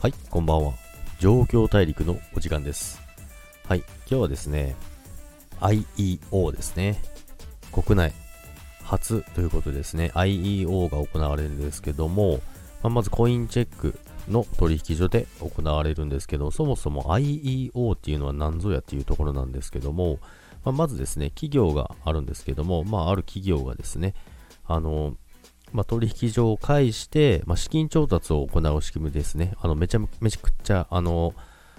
はい、こんばんは。状況大陸のお時間です。はい、今日はですね、IEO ですね。国内初ということですね、IEO が行われるんですけども、まあまずコインチェックの取引所で行われるんですけど、そもそも IEO っていうのは何ぞやっていうところなんですけども、まあまずですね、企業があるんですけども、まあ、ある企業がですね、あの、まあ、取引所を介して、まあ、資金調達を行う仕組みですね。あのめちゃめちゃくちゃあの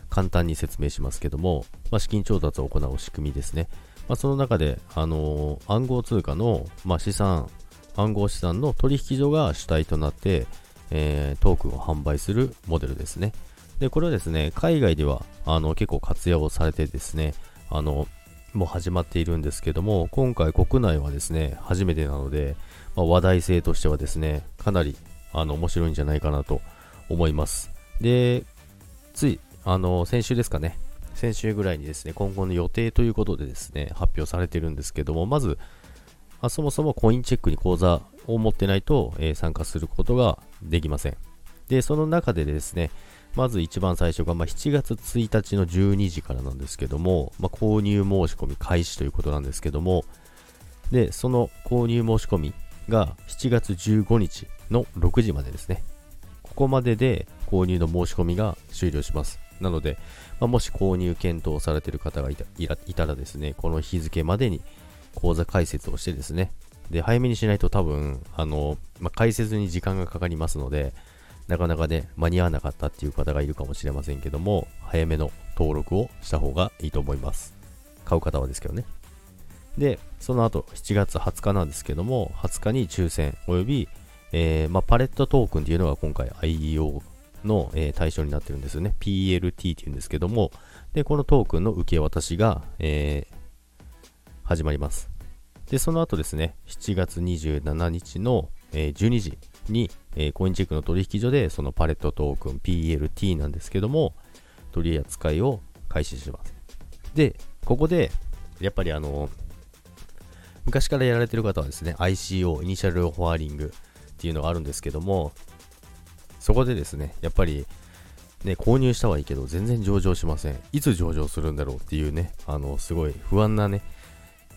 簡単に説明しますけども、まあ、資金調達を行う仕組みですね。まあ、その中で、あの暗号通貨の、まあ、資産、暗号資産の取引所が主体となって、えートークンを販売するモデルですね。で、これはですね、海外ではあの結構活用されてですね、あのも始まっているんですけども、今回国内はですね、初めてなので、まあ、話題性としてはですね、かなりあの面白いんじゃないかなと思います。で、つい、あの、先週ですかね、先週ぐらいにですね、今後の予定ということでですね、発表されてるんですけども、まず、あそもそもコインチェックに口座を持ってないと、えー参加することができません。で、その中でですね、まず一番最初が、まあ、7月1日の12時からなんですけども、まあ、購入申し込み開始ということなんですけども、で、その購入申し込みが7月15日の6時までですね。ここまでで購入の申し込みが終了します。なので、まあ、もし購入検討されている方がいたらですね、この日付までに口座開設をしてですね、で、早めにしないと多分、あの、まあ、開設に時間がかかりますので、なかなかね、間に合わなかったっていう方がいるかもしれませんけども、早めの登録をした方がいいと思います。買う方はですけどね。で、その後、7月20日なんですけども、20日に抽選および、えーまあ、パレットトークンっていうのが今回 IEO の、えー対象になってるんですよね。PLT っていうんですけども、で、このトークンの受け渡しが、えー始まります。で、その後ですね、7月27日の、えー12時に、えーコインチェックの取引所で、そのパレットトークン PLT なんですけども、取り扱いを開始します。で、ここで、やっぱりあの、昔からやられてる方はですね、ICO、イニシャルオファーリングっていうのがあるんですけども、そこでですね、やっぱり、ね、購入したはいいけど、全然上場しません。いつ上場するんだろうっていうね、あの、すごい不安なね、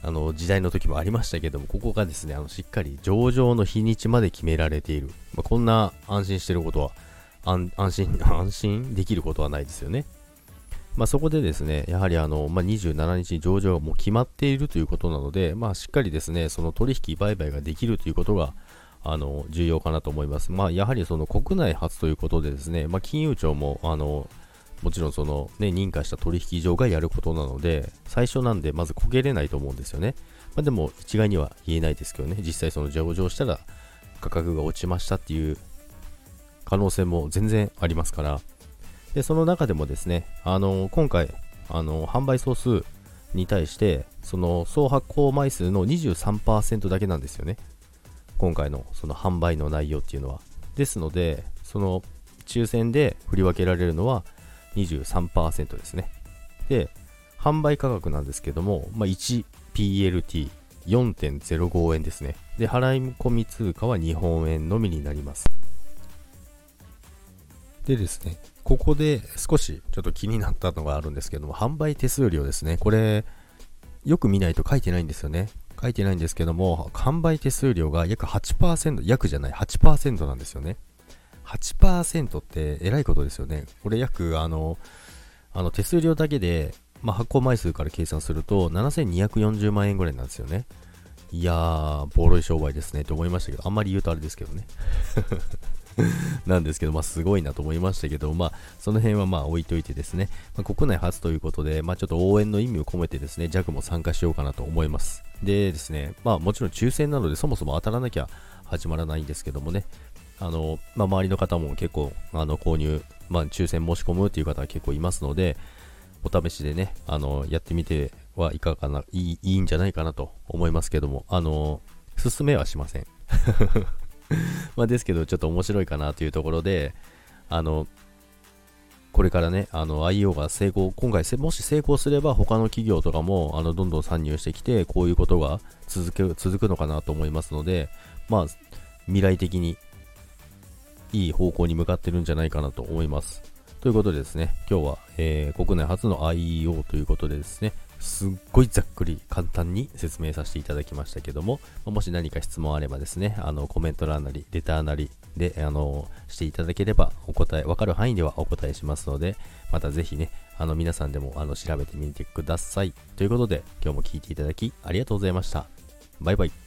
あの、時代の時もありましたけども、ここがですね、あの、しっかり上場の日にちまで決められている。まあ、こんな安心してることは、安心、安心できることはないですよね。まあ、そこでですね、やはりあの、まあ、27日に上場がもう決まっているということなので、まあ、しっかりですね、その取引売買ができるということが、あの、重要かなと思います。まあ、やはりその国内初ということでですね、まあ、金融庁も、あの、もちろんそのね、認可した取引所がやることなので、最初なんでまずこけれないと思うんですよね。まあ、でも一概には言えないですけどね、実際その上場したら価格が落ちましたっていう可能性も全然ありますから、で、その中でもですね、あの、今回、あの、販売総数に対して、その総発行枚数の23%だけなんですよね。今回のその販売の内容っていうのは。ですので、その抽選で振り分けられるのは23%ですね。で、販売価格なんですけども、まあ、1PLT4.05 円ですね。で、払い込み通貨は日本円のみになります。でですね、ここで少しちょっと気になったのがあるんですけども、販売手数料ですね。これ、よく見ないと書いてないんですよね。書いてないんですけども、販売手数料が約8%、約じゃない、8%なんですよね。8%ってえらいことですよね。これ約、あの、あの手数料だけで、まあ、発行枚数から計算すると、7240万円ぐらいなんですよね。いやー、ボロい商売ですねと思いましたけど、あんまり言うとあれですけどね。なんですけど、まあ、すごいなと思いましたけど、まあ、その辺はまあ置いといてですね、まあ、国内初ということで、まあ、ちょっと応援の意味を込めてですね、JAC も参加しようかなと思います。でですね、まあ、もちろん抽選なので、そもそも当たらなきゃ始まらないんですけどもね、あの、まあ、周りの方も結構、あの、購入、まあ、抽選申し込むっていう方は結構いますので、お試しでね、あの、やってみてはいかがかな、いい、いいんじゃないかなと思いますけども、あの、進めはしません。ま、ですけど、ちょっと面白いかなというところで、あの、これからね、あの、IO が成功、今回、もし成功すれば、他の企業とかも、あの、どんどん参入してきて、こういうことが続く、続くのかなと思いますので、まあ、未来的にいい方向に向かってるんじゃないかなと思います。ということでですね、今日は、えー、国内初の IEO ということでですね、すっごいざっくり簡単に説明させていただきましたけども、もし何か質問あればですね、あのコメント欄なり、レターなりで、あのしていただければお答え、わかる範囲ではお答えしますので、またぜひね、あの皆さんでもあの調べてみてください。ということで、今日も聴いていただきありがとうございました。バイバイ。